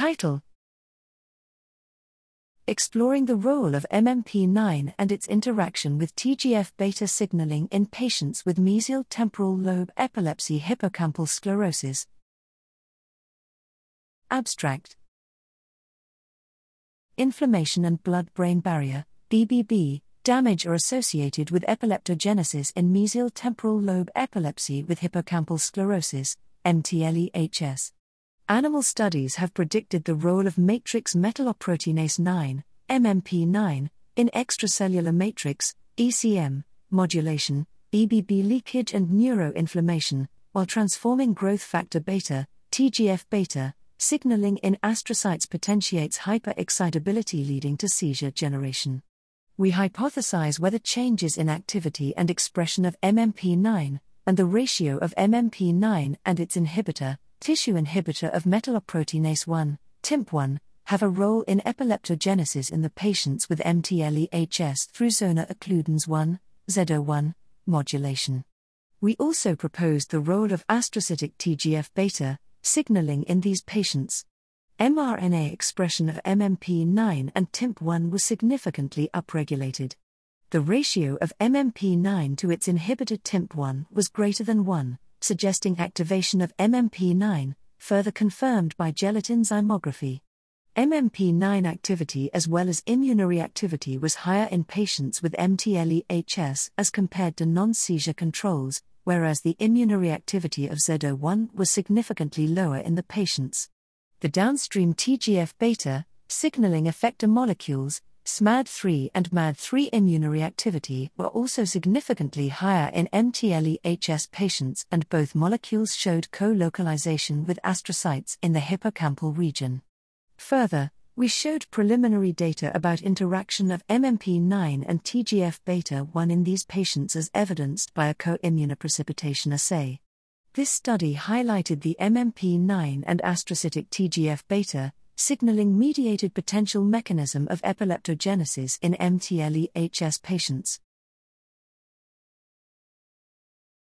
Title Exploring the role of MMP9 and its interaction with TGF beta signaling in patients with mesial temporal lobe epilepsy hippocampal sclerosis. Abstract Inflammation and blood brain barrier, BBB, damage are associated with epileptogenesis in mesial temporal lobe epilepsy with hippocampal sclerosis, MTLEHS. Animal studies have predicted the role of matrix metalloproteinase 9, MMP9, in extracellular matrix, ECM, modulation, BBB leakage and neuroinflammation, while transforming growth factor beta, TGF beta, signaling in astrocytes potentiates hyperexcitability leading to seizure generation. We hypothesize whether changes in activity and expression of MMP9, and the ratio of MMP9 and its inhibitor, tissue inhibitor of metalloproteinase 1, TIMP1, have a role in epileptogenesis in the patients with MTLEHS through zona occludens 1, ZO1, modulation. We also proposed the role of astrocytic TGF beta signaling in these patients. mRNA expression of MMP9 and TIMP1 was significantly upregulated. The ratio of MMP9 to its inhibitor TIMP1 was greater than 1, suggesting activation of MMP9, further confirmed by gelatin zymography. MMP9 activity as well as immunoreactivity was higher in patients with MTLEHS as compared to non seizure controls, whereas the immunoreactivity of ZO1 was significantly lower in the patients. The downstream TGF beta, signaling effector molecules, SMAD3 and pSMAD3 immunoreactivity were also significantly higher in MTLEHS patients, and both molecules showed co localization with astrocytes in the hippocampal region. Further, we showed preliminary data about interaction of MMP9 and TGF beta 1 in these patients as evidenced by a co immunoprecipitation assay. This study highlighted the MMP9 and astrocytic TGF beta signaling mediated potential mechanism of epileptogenesis in MTLEHS patients.